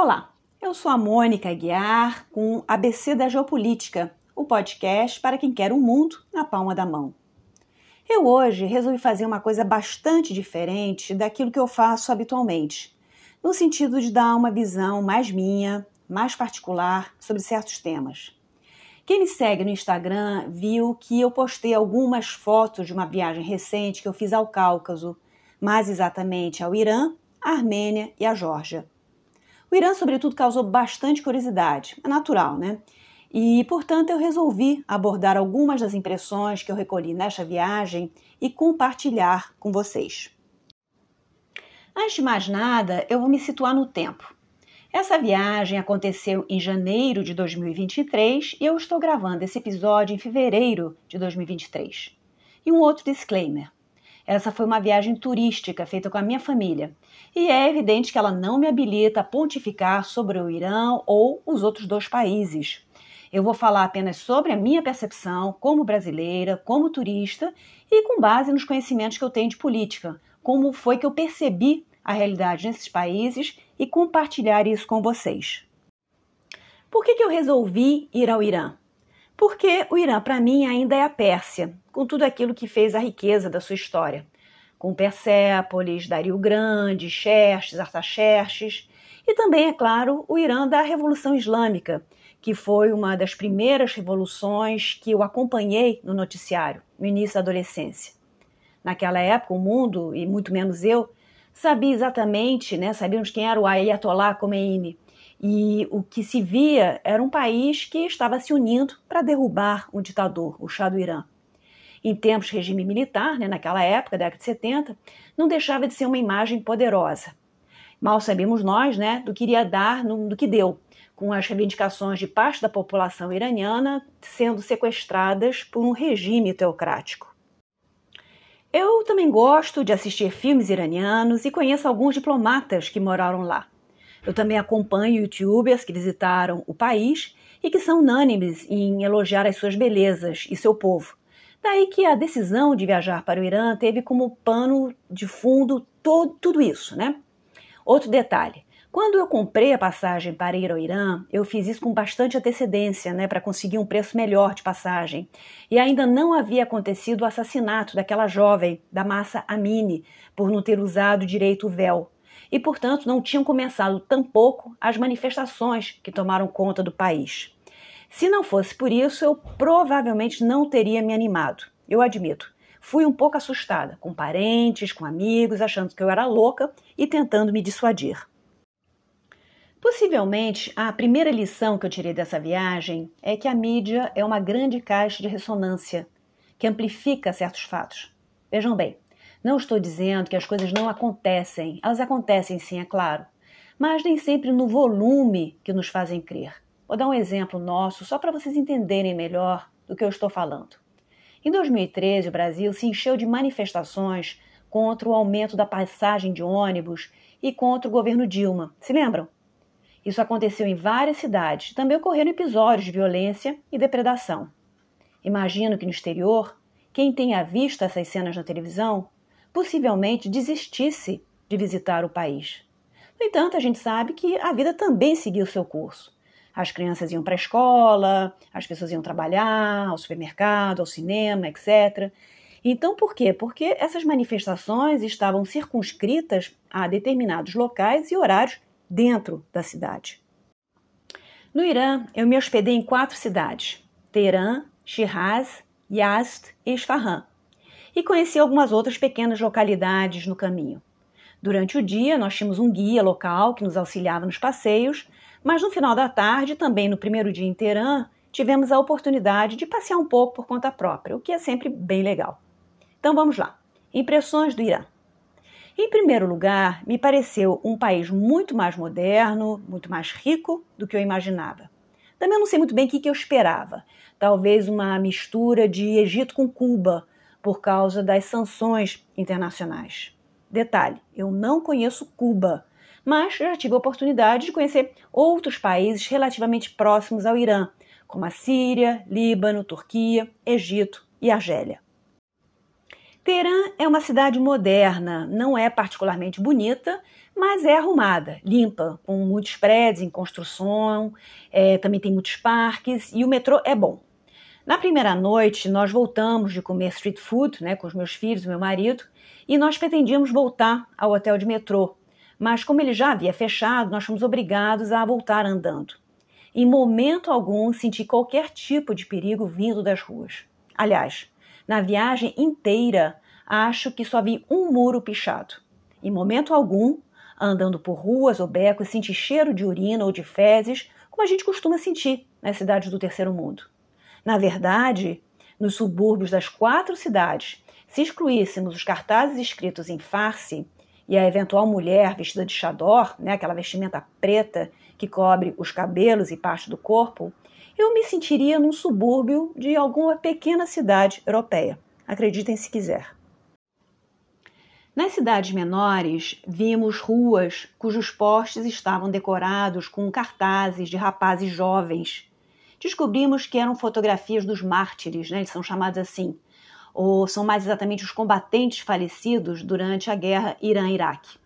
Olá, eu sou a Mônica Guiar com ABC da Geopolítica, o podcast para quem quer um mundo na palma da mão. Eu hoje resolvi fazer uma coisa bastante diferente daquilo que eu faço habitualmente, no sentido de dar uma visão mais minha, mais particular sobre certos temas. Quem me segue no Instagram viu que eu postei algumas fotos de uma viagem recente que eu fiz ao Cáucaso, mais exatamente ao Irã, à Armênia e à Geórgia. O Irã, sobretudo, causou bastante curiosidade, é natural, né? E, portanto, eu resolvi abordar algumas das impressões que eu recolhi nesta viagem e compartilhar com vocês. Antes de mais nada, eu vou me situar no tempo. Essa viagem aconteceu em janeiro de 2023 e eu estou gravando esse episódio em fevereiro de 2023. E um outro disclaimer: essa foi uma viagem turística feita com a minha família. E é evidente que ela não me habilita a pontificar sobre o Irã ou os outros dois países. Eu vou falar apenas sobre a minha percepção como brasileira, como turista e com base nos conhecimentos que eu tenho de política, como foi que eu percebi a realidade nesses países e compartilhar isso com vocês. Por que, que eu resolvi ir ao Irã? Porque o Irã, para mim, ainda é a Pérsia, com tudo aquilo que fez a riqueza da sua história. Com Persépolis, Dario Grande, Xerxes, Artaxerxes, e também, é claro, o Irã da Revolução Islâmica, que foi uma das primeiras revoluções que eu acompanhei no noticiário, no início da adolescência. Naquela época, o mundo, e muito menos eu, sabia exatamente, né, sabíamos quem era o Ayatollah Khomeini, e o que se via era um país que estava se unindo para derrubar um ditador, o Shah do Irã. Em tempos de regime militar, né, naquela época, década de 70, não deixava de ser uma imagem poderosa. Mal sabemos nós né, do que iria dar, no, do que deu, com as reivindicações de parte da população iraniana sendo sequestradas por um regime teocrático. Eu também gosto de assistir filmes iranianos e conheço alguns diplomatas que moraram lá. Eu também acompanho youtubers que visitaram o país e que são unânimes em elogiar as suas belezas e seu povo. Daí que a decisão de viajar para o Irã teve como pano de fundo todo, tudo isso, né? Outro detalhe: quando eu comprei a passagem para ir ao Irã, eu fiz isso com bastante antecedência, né, para conseguir um preço melhor de passagem. E ainda não havia acontecido o assassinato daquela jovem, da massa Amini, por não ter usado direito o véu e, portanto, não tinham começado tampouco as manifestações que tomaram conta do país. Se não fosse por isso, eu provavelmente não teria me animado. Eu admito. Fui um pouco assustada, com parentes, com amigos, achando que eu era louca e tentando me dissuadir. Possivelmente, a primeira lição que eu tirei dessa viagem é que a mídia é uma grande caixa de ressonância que amplifica certos fatos. Vejam bem, não estou dizendo que as coisas não acontecem, elas acontecem sim, é claro, mas nem sempre no volume que nos fazem crer. Vou dar um exemplo nosso só para vocês entenderem melhor do que eu estou falando. Em 2013, o Brasil se encheu de manifestações contra o aumento da passagem de ônibus e contra o governo Dilma. Se lembram? Isso aconteceu em várias cidades. Também ocorreram episódios de violência e depredação. Imagino que no exterior, quem tenha visto essas cenas na televisão possivelmente desistisse de visitar o país. No entanto, a gente sabe que a vida também seguiu seu curso. As crianças iam para a escola, as pessoas iam trabalhar, ao supermercado, ao cinema, etc. Então, por quê? Porque essas manifestações estavam circunscritas a determinados locais e horários dentro da cidade. No Irã, eu me hospedei em quatro cidades: Teherã, Shiraz, Yazd e Isfahan e conheci algumas outras pequenas localidades no caminho. Durante o dia, nós tínhamos um guia local que nos auxiliava nos passeios, mas no final da tarde, também no primeiro dia em Teherã, tivemos a oportunidade de passear um pouco por conta própria, o que é sempre bem legal. Então vamos lá. Impressões do Irã. Em primeiro lugar, me pareceu um país muito mais moderno, muito mais rico do que eu imaginava. Também não sei muito bem o que eu esperava. Talvez uma mistura de Egito com Cuba, por causa das sanções internacionais. Detalhe: eu não conheço Cuba, mas já tive a oportunidade de conhecer outros países relativamente próximos ao Irã, como a Síria, Líbano, Turquia, Egito e Argélia. Teherã é uma cidade moderna, não é particularmente bonita, mas é arrumada, limpa, com muitos prédios em construção, é, também tem muitos parques e o metrô é bom. Na primeira noite, nós voltamos de comer street food né, com os meus filhos e meu marido e nós pretendíamos voltar ao hotel de metrô, mas como ele já havia fechado, nós fomos obrigados a voltar andando. Em momento algum senti qualquer tipo de perigo vindo das ruas. Aliás, na viagem inteira, acho que só vi um muro pichado. Em momento algum, andando por ruas ou becos, senti cheiro de urina ou de fezes, como a gente costuma sentir nas cidades do terceiro mundo. Na verdade, nos subúrbios das quatro cidades, se excluíssemos os cartazes escritos em farce e a eventual mulher vestida de chador, né, aquela vestimenta preta que cobre os cabelos e parte do corpo, eu me sentiria num subúrbio de alguma pequena cidade europeia. Acreditem se quiser. Nas cidades menores, vimos ruas cujos postes estavam decorados com cartazes de rapazes jovens. Descobrimos que eram fotografias dos mártires, né? eles são chamados assim, ou são mais exatamente os combatentes falecidos durante a guerra Irã-Iraque.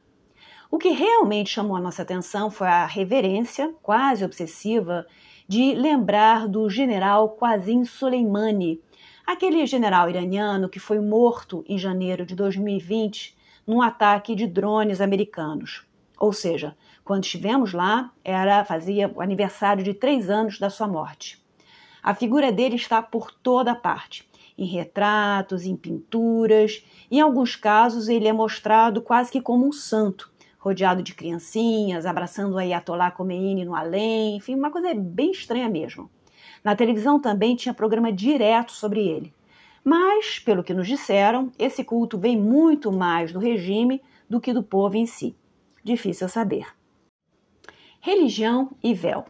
O que realmente chamou a nossa atenção foi a reverência, quase obsessiva, de lembrar do general Qasim Soleimani, aquele general iraniano que foi morto em janeiro de 2020 num ataque de drones americanos. Ou seja, quando estivemos lá, era fazia o aniversário de três anos da sua morte. A figura dele está por toda parte em retratos, em pinturas. Em alguns casos, ele é mostrado quase que como um santo, rodeado de criancinhas, abraçando o Ayatollah Khomeini no além, enfim, uma coisa bem estranha mesmo. Na televisão também tinha programa direto sobre ele. Mas, pelo que nos disseram, esse culto vem muito mais do regime do que do povo em si. Difícil saber. Religião e véu.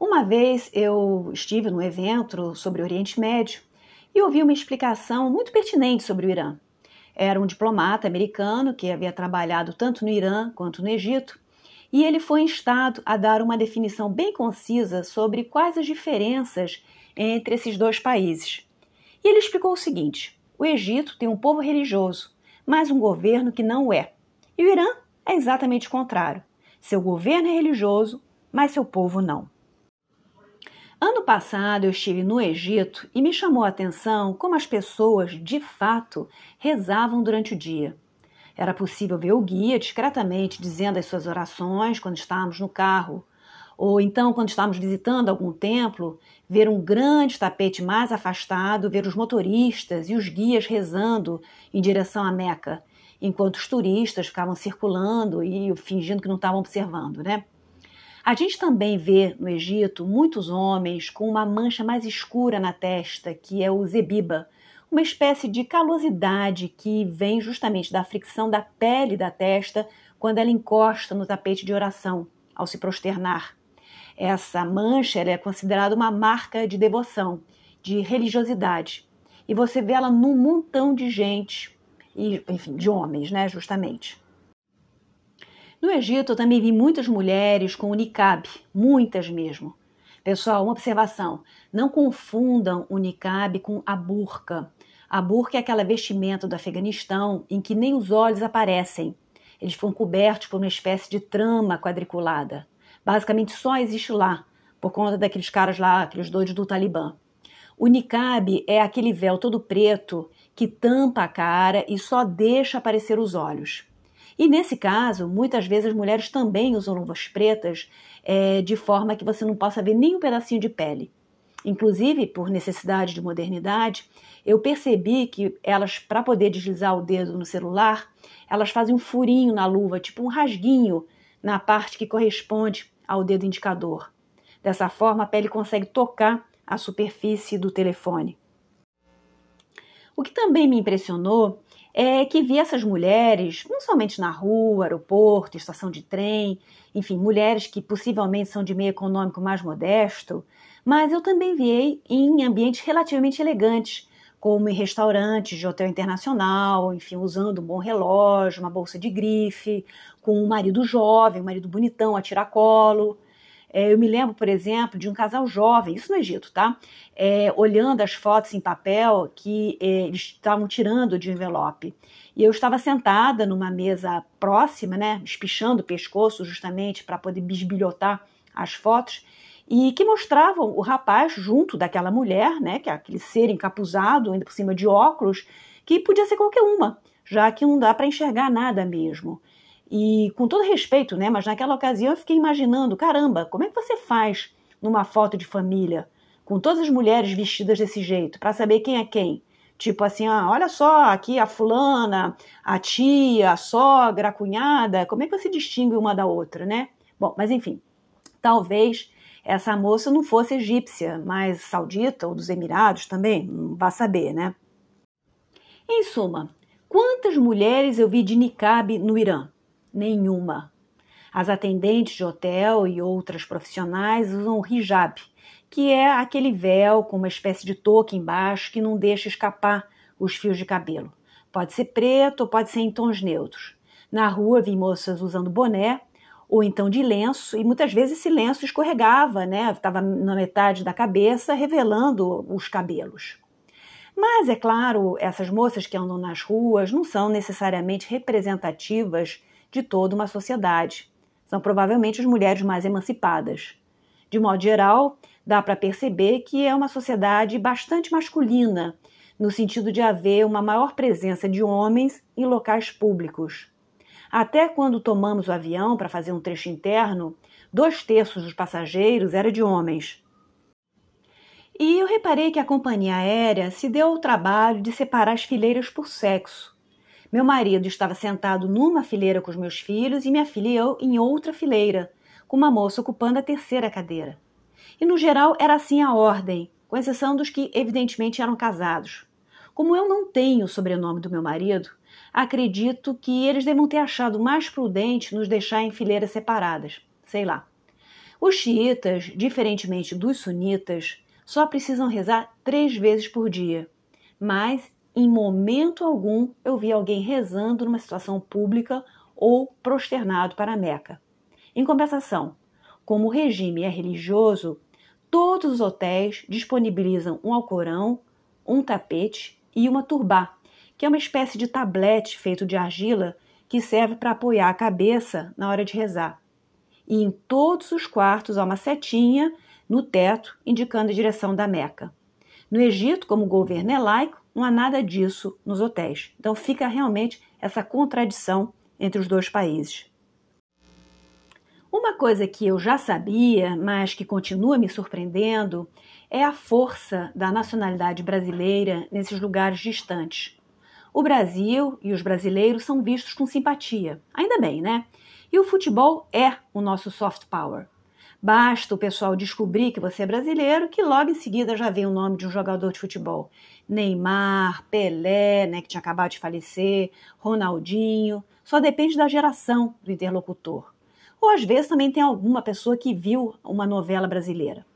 Uma vez eu estive num evento sobre o Oriente Médio e ouvi uma explicação muito pertinente sobre o Irã. Era um diplomata americano que havia trabalhado tanto no Irã quanto no Egito, e ele foi instado a dar uma definição bem concisa sobre quais as diferenças entre esses dois países. E ele explicou o seguinte: o Egito tem um povo religioso, mas um governo que não é. E o Irã é exatamente o contrário. Seu governo é religioso, mas seu povo não. Ano passado eu estive no Egito e me chamou a atenção como as pessoas, de fato, rezavam durante o dia. Era possível ver o guia discretamente dizendo as suas orações quando estávamos no carro, ou então, quando estávamos visitando algum templo, ver um grande tapete mais afastado, ver os motoristas e os guias rezando em direção à Meca, enquanto os turistas ficavam circulando e fingindo que não estavam observando, né? A gente também vê no Egito muitos homens com uma mancha mais escura na testa, que é o zebiba, uma espécie de calosidade que vem justamente da fricção da pele da testa quando ela encosta no tapete de oração ao se prosternar. Essa mancha é considerada uma marca de devoção, de religiosidade. E você vê ela num montão de gente, e, enfim, de homens, né, justamente. No Egito, eu também vi muitas mulheres com o niqab, muitas mesmo. Pessoal, uma observação: não confundam o niqab com a burca. A burca é aquela vestimenta do Afeganistão em que nem os olhos aparecem. Eles foram cobertos por uma espécie de trama quadriculada. Basicamente só existe lá, por conta daqueles caras lá, aqueles doidos do Talibã. O niqab é aquele véu todo preto que tampa a cara e só deixa aparecer os olhos. E nesse caso, muitas vezes as mulheres também usam luvas pretas é, de forma que você não possa ver nem um pedacinho de pele. Inclusive, por necessidade de modernidade, eu percebi que elas, para poder deslizar o dedo no celular, elas fazem um furinho na luva, tipo um rasguinho na parte que corresponde ao dedo indicador. Dessa forma, a pele consegue tocar a superfície do telefone. O que também me impressionou é que vi essas mulheres, não somente na rua, aeroporto, estação de trem, enfim, mulheres que possivelmente são de meio econômico mais modesto, mas eu também vi em ambientes relativamente elegantes, como em restaurantes de hotel internacional, enfim, usando um bom relógio, uma bolsa de grife, com um marido jovem, um marido bonitão a tiracolo. É, eu me lembro, por exemplo, de um casal jovem, isso no Egito, tá? É, olhando as fotos em papel que é, eles estavam tirando de um envelope. E eu estava sentada numa mesa próxima, né, espichando o pescoço justamente para poder bisbilhotar as fotos, e que mostravam o rapaz junto daquela mulher, né, que é aquele ser encapuzado, ainda por cima de óculos, que podia ser qualquer uma, já que não dá para enxergar nada mesmo. E com todo respeito, né? Mas naquela ocasião eu fiquei imaginando, caramba, como é que você faz numa foto de família com todas as mulheres vestidas desse jeito para saber quem é quem? Tipo assim, ah, olha só, aqui a fulana, a tia, a sogra, a cunhada, como é que você distingue uma da outra, né? Bom, mas enfim, talvez essa moça não fosse egípcia, mas saudita ou dos Emirados também, não vá saber, né? Em suma, quantas mulheres eu vi de niqab no Irã? Nenhuma. As atendentes de hotel e outras profissionais usam o hijab, que é aquele véu com uma espécie de touca embaixo que não deixa escapar os fios de cabelo. Pode ser preto ou pode ser em tons neutros. Na rua vi moças usando boné ou então de lenço, e muitas vezes esse lenço escorregava, né? Estava na metade da cabeça, revelando os cabelos. Mas, é claro, essas moças que andam nas ruas não são necessariamente representativas de toda uma sociedade. São provavelmente as mulheres mais emancipadas. De modo geral, dá para perceber que é uma sociedade bastante masculina, no sentido de haver uma maior presença de homens em locais públicos. Até quando tomamos o avião para fazer um trecho interno, dois terços dos passageiros era de homens. E eu reparei que a companhia aérea se deu ao trabalho de separar as fileiras por sexo. Meu marido estava sentado numa fileira com os meus filhos e minha filha e eu em outra fileira, com uma moça ocupando a terceira cadeira. E no geral era assim a ordem, com exceção dos que evidentemente eram casados. Como eu não tenho o sobrenome do meu marido, acredito que eles devam ter achado mais prudente nos deixar em fileiras separadas. Sei lá. Os xiitas, diferentemente dos sunitas, só precisam rezar três vezes por dia. Mas em momento algum eu vi alguém rezando numa situação pública ou prosternado para a Meca. Em compensação, como o regime é religioso, todos os hotéis disponibilizam um alcorão, um tapete e uma turbá, que é uma espécie de tablete feito de argila que serve para apoiar a cabeça na hora de rezar. E em todos os quartos há uma setinha no teto indicando a direção da Meca. No Egito, como o governo é laico, não há nada disso nos hotéis. Então fica realmente essa contradição entre os dois países. Uma coisa que eu já sabia, mas que continua me surpreendendo, é a força da nacionalidade brasileira nesses lugares distantes. O Brasil e os brasileiros são vistos com simpatia, ainda bem, né? E o futebol é o nosso soft power. Basta o pessoal descobrir que você é brasileiro, que logo em seguida já vem o nome de um jogador de futebol. Neymar, Pelé, né, que tinha acabado de falecer, Ronaldinho. Só depende da geração do interlocutor. Ou às vezes também tem alguma pessoa que viu uma novela brasileira.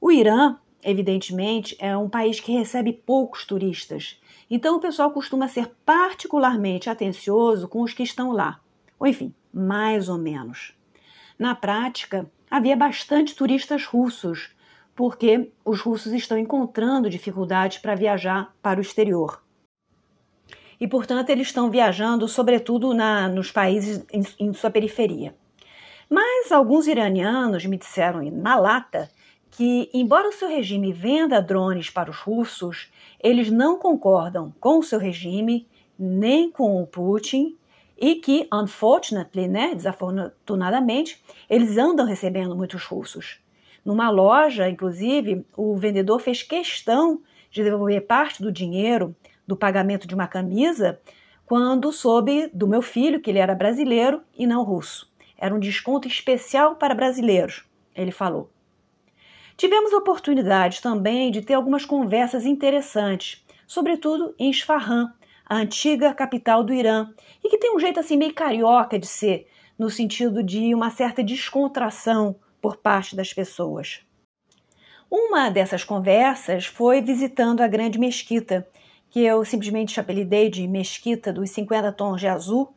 O Irã, evidentemente, é um país que recebe poucos turistas. Então o pessoal costuma ser particularmente atencioso com os que estão lá. Ou enfim, mais ou menos. Na prática, havia bastante turistas russos, porque os russos estão encontrando dificuldades para viajar para o exterior. E, portanto, eles estão viajando, sobretudo na, nos países em, em sua periferia. Mas alguns iranianos me disseram na lata que, embora o seu regime venda drones para os russos, eles não concordam com o seu regime, nem com o Putin, e que, unfortunately, né, desafortunadamente, eles andam recebendo muitos russos. Numa loja, inclusive, o vendedor fez questão de devolver parte do dinheiro do pagamento de uma camisa quando soube do meu filho que ele era brasileiro e não russo. Era um desconto especial para brasileiros, ele falou. Tivemos a oportunidade também de ter algumas conversas interessantes, sobretudo em Isfahan, a antiga capital do Irã, e que tem um jeito assim meio carioca de ser, no sentido de uma certa descontração por parte das pessoas. Uma dessas conversas foi visitando a grande mesquita, que eu simplesmente apelidei de Mesquita dos 50 Tons de Azul,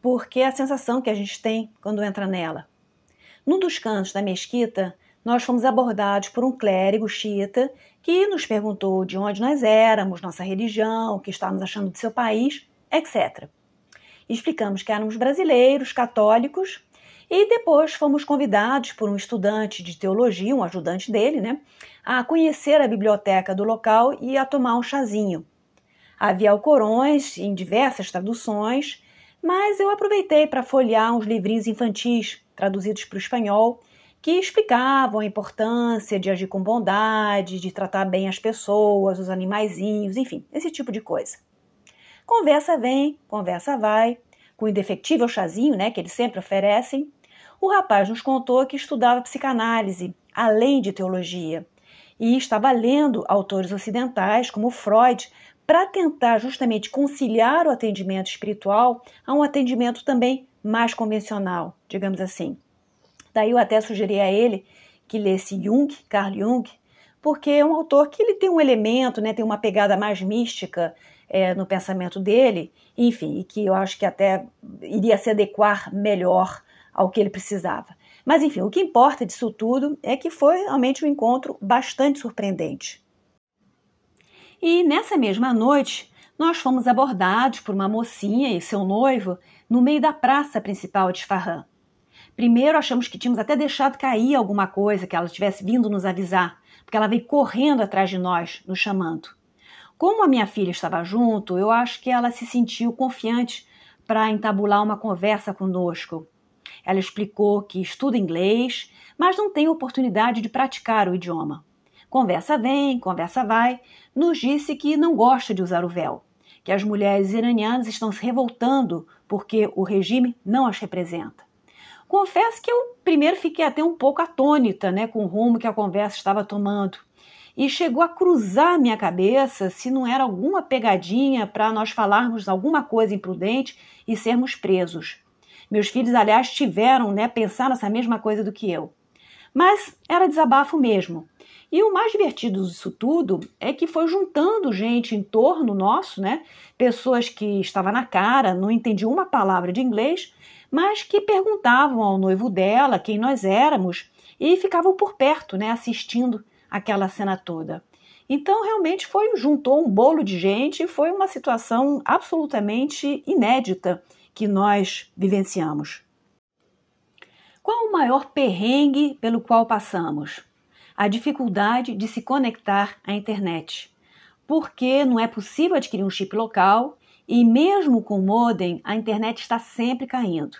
porque é a sensação que a gente tem quando entra nela. Num dos cantos da mesquita, nós fomos abordados por um clérigo xiita que nos perguntou de onde nós éramos, nossa religião, o que estávamos achando de seu país, etc. Explicamos que éramos brasileiros, católicos, e depois fomos convidados por um estudante de teologia, um ajudante dele, né, a conhecer a biblioteca do local e a tomar um chazinho. Havia alcorões em diversas traduções, mas eu aproveitei para folhear uns livrinhos infantis traduzidos para o espanhol que explicavam a importância de agir com bondade, de tratar bem as pessoas, os animaizinhos, enfim, esse tipo de coisa. Conversa vem, conversa vai, com o indefectível chazinho, né, que eles sempre oferecem. O rapaz nos contou que estudava psicanálise, além de teologia, e estava lendo autores ocidentais como Freud para tentar justamente conciliar o atendimento espiritual a um atendimento também mais convencional, digamos assim. Daí eu até sugeri a ele que lesse Jung, Carl Jung, porque é um autor que ele tem um elemento, né, tem uma pegada mais mística é, no pensamento dele, enfim, e que eu acho que até iria se adequar melhor ao que ele precisava. Mas enfim, o que importa disso tudo é que foi realmente um encontro bastante surpreendente. E nessa mesma noite, nós fomos abordados por uma mocinha e seu noivo no meio da praça principal de Farran. Primeiro achamos que tínhamos até deixado cair alguma coisa, que ela tivesse vindo nos avisar, porque ela veio correndo atrás de nós, nos chamando. Como a minha filha estava junto, eu acho que ela se sentiu confiante para entabular uma conversa conosco. Ela explicou que estuda inglês, mas não tem oportunidade de praticar o idioma. Conversa vem, conversa vai, nos disse que não gosta de usar o véu, que as mulheres iranianas estão se revoltando porque o regime não as representa. Confesso que eu primeiro fiquei até um pouco atônita né, com o rumo que a conversa estava tomando. E chegou a cruzar minha cabeça se não era alguma pegadinha para nós falarmos alguma coisa imprudente e sermos presos. Meus filhos, aliás, tiveram, né, pensar nessa mesma coisa do que eu. Mas era desabafo mesmo. E o mais divertido disso tudo é que foi juntando gente em torno nosso, né? Pessoas que estavam na cara, não entendiam uma palavra de inglês, mas que perguntavam ao noivo dela quem nós éramos e ficavam por perto, né, assistindo aquela cena toda. Então, realmente foi juntou um bolo de gente foi uma situação absolutamente inédita que nós vivenciamos. Qual o maior perrengue pelo qual passamos? A dificuldade de se conectar à internet, porque não é possível adquirir um chip local e, mesmo com o modem, a internet está sempre caindo.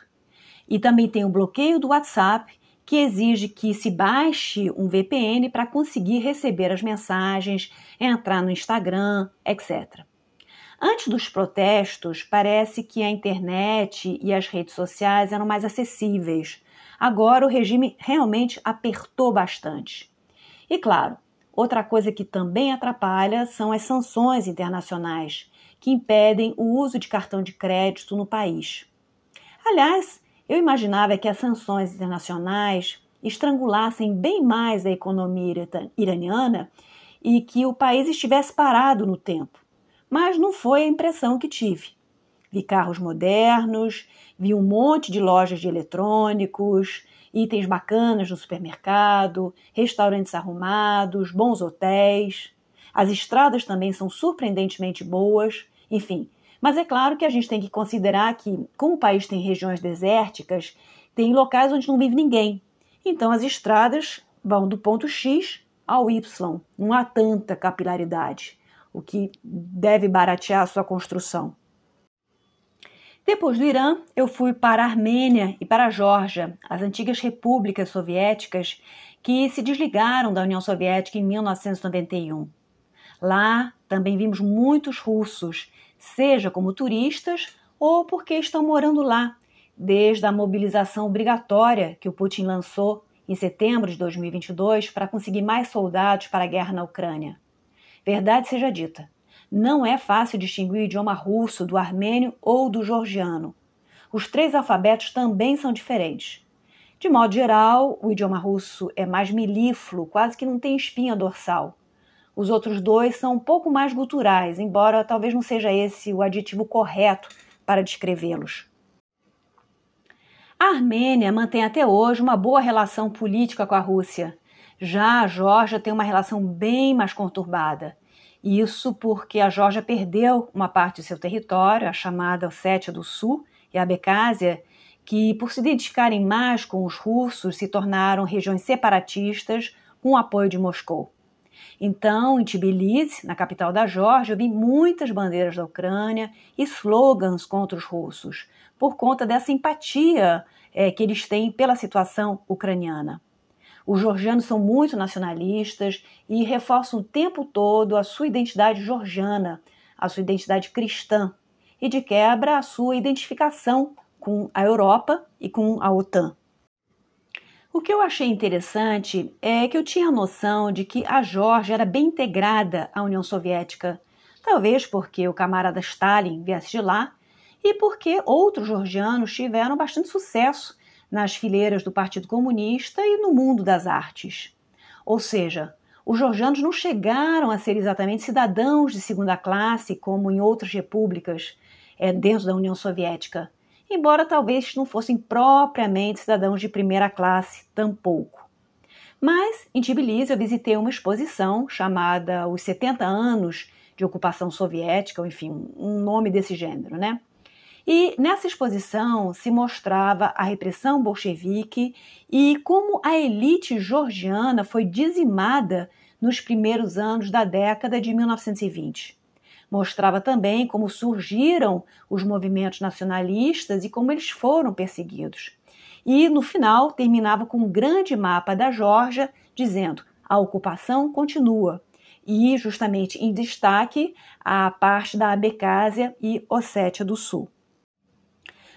E também tem o bloqueio do WhatsApp, que exige que se baixe um VPN para conseguir receber as mensagens, entrar no Instagram, etc. Antes dos protestos, parece que a internet e as redes sociais eram mais acessíveis, Agora o regime realmente apertou bastante. E claro, outra coisa que também atrapalha são as sanções internacionais, que impedem o uso de cartão de crédito no país. Aliás, eu imaginava que as sanções internacionais estrangulassem bem mais a economia iraniana e que o país estivesse parado no tempo. Mas não foi a impressão que tive. Vi carros modernos, vi um monte de lojas de eletrônicos, itens bacanas no supermercado, restaurantes arrumados, bons hotéis. As estradas também são surpreendentemente boas, enfim. Mas é claro que a gente tem que considerar que, como o país tem regiões desérticas, tem locais onde não vive ninguém. Então as estradas vão do ponto X ao Y, não há tanta capilaridade, o que deve baratear a sua construção. Depois do Irã, eu fui para a Armênia e para a Geórgia, as antigas repúblicas soviéticas que se desligaram da União Soviética em 1991. Lá também vimos muitos russos, seja como turistas ou porque estão morando lá, desde a mobilização obrigatória que o Putin lançou em setembro de 2022 para conseguir mais soldados para a guerra na Ucrânia. Verdade seja dita, não é fácil distinguir o idioma russo do armênio ou do georgiano. Os três alfabetos também são diferentes. De modo geral, o idioma russo é mais milífluo, quase que não tem espinha dorsal. Os outros dois são um pouco mais guturais, embora talvez não seja esse o adjetivo correto para descrevê-los. A Armênia mantém até hoje uma boa relação política com a Rússia. Já a Geórgia tem uma relação bem mais conturbada. Isso porque a Geórgia perdeu uma parte de seu território, a chamada Ossétia do Sul e a Abecásia, que, por se identificarem mais com os russos, se tornaram regiões separatistas com o apoio de Moscou. Então, em Tbilisi, na capital da Geórgia, vi muitas bandeiras da Ucrânia e slogans contra os russos, por conta dessa empatia é, que eles têm pela situação ucraniana. Os georgianos são muito nacionalistas e reforçam o tempo todo a sua identidade georgiana, a sua identidade cristã, e de quebra a sua identificação com a Europa e com a OTAN. O que eu achei interessante é que eu tinha a noção de que a Geórgia era bem integrada à União Soviética, talvez porque o camarada Stalin viesse de lá e porque outros georgianos tiveram bastante sucesso nas fileiras do Partido Comunista e no mundo das artes. Ou seja, os georgianos não chegaram a ser exatamente cidadãos de segunda classe, como em outras repúblicas é, dentro da União Soviética embora talvez não fossem propriamente cidadãos de primeira classe, tampouco. Mas em Tbilisi eu visitei uma exposição chamada Os 70 Anos de Ocupação Soviética, ou enfim, um nome desse gênero, né? E nessa exposição se mostrava a repressão bolchevique e como a elite georgiana foi dizimada nos primeiros anos da década de 1920. Mostrava também como surgiram os movimentos nacionalistas e como eles foram perseguidos. E no final terminava com um grande mapa da Geórgia dizendo: a ocupação continua. E justamente em destaque a parte da Abecásia e Ossétia do Sul.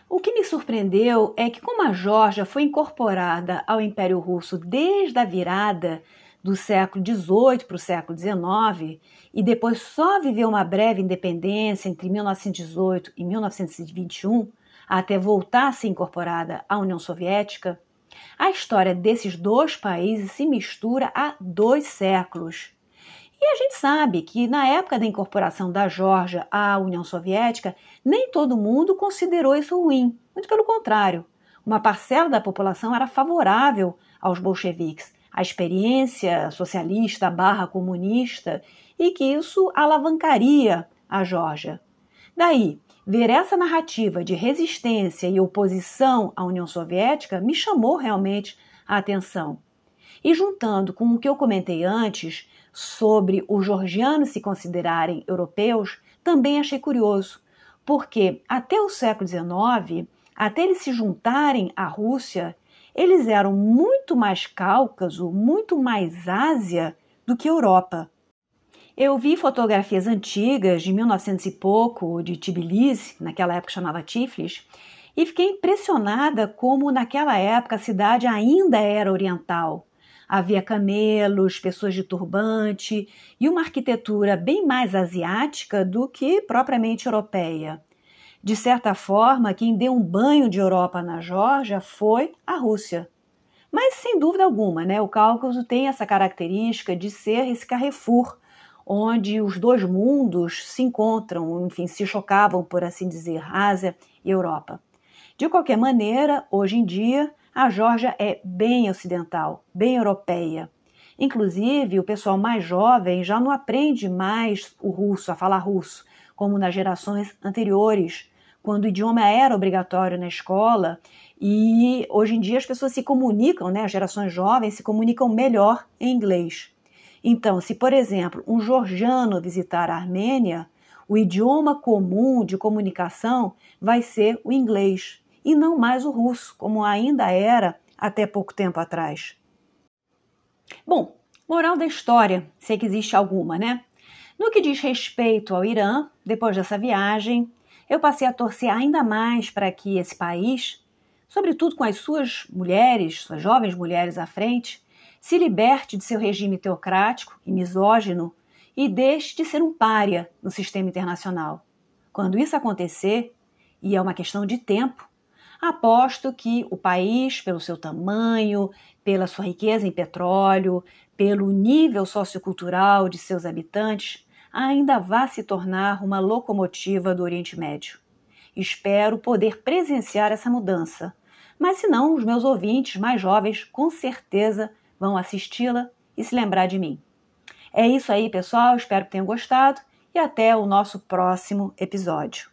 O que me surpreendeu é que, como a Geórgia foi incorporada ao Império Russo desde a virada do século XVIII para o século XIX e depois só viveu uma breve independência entre 1918 e 1921, até voltar a ser incorporada à União Soviética, a história desses dois países se mistura há dois séculos. E a gente sabe que na época da incorporação da Geórgia à União Soviética, nem todo mundo considerou isso ruim, muito pelo contrário. Uma parcela da população era favorável aos bolcheviques, a experiência socialista barra comunista e que isso alavancaria a Geórgia. Daí, ver essa narrativa de resistência e oposição à União Soviética me chamou realmente a atenção. E juntando com o que eu comentei antes sobre os georgianos se considerarem europeus, também achei curioso, porque até o século XIX, até eles se juntarem à Rússia, eles eram muito mais Cáucaso, muito mais Ásia do que Europa. Eu vi fotografias antigas de 1900 e pouco de Tbilisi, naquela época chamava Tiflis, e fiquei impressionada como naquela época a cidade ainda era oriental. Havia camelos, pessoas de turbante e uma arquitetura bem mais asiática do que propriamente europeia. De certa forma, quem deu um banho de Europa na Geórgia foi a Rússia. Mas, sem dúvida alguma, né, o Cáucaso tem essa característica de ser esse carrefour, onde os dois mundos se encontram, enfim, se chocavam, por assim dizer, Ásia e Europa. De qualquer maneira, hoje em dia, a Geórgia é bem ocidental, bem europeia. Inclusive, o pessoal mais jovem já não aprende mais o russo, a falar russo, como nas gerações anteriores, quando o idioma era obrigatório na escola e hoje em dia as pessoas se comunicam, né, as gerações jovens se comunicam melhor em inglês. Então, se por exemplo um georgiano visitar a Armênia, o idioma comum de comunicação vai ser o inglês e não mais o russo, como ainda era até pouco tempo atrás. Bom, moral da história, se é que existe alguma, né? No que diz respeito ao Irã, depois dessa viagem, eu passei a torcer ainda mais para que esse país, sobretudo com as suas mulheres, suas jovens mulheres à frente, se liberte de seu regime teocrático e misógino e deixe de ser um pária no sistema internacional. Quando isso acontecer, e é uma questão de tempo, aposto que o país, pelo seu tamanho, pela sua riqueza em petróleo, pelo nível sociocultural de seus habitantes, ainda vá se tornar uma locomotiva do Oriente Médio. Espero poder presenciar essa mudança, Mas se não, os meus ouvintes mais jovens com certeza vão assisti-la e se lembrar de mim. É isso aí, pessoal. Espero que tenham gostado e até o nosso próximo episódio.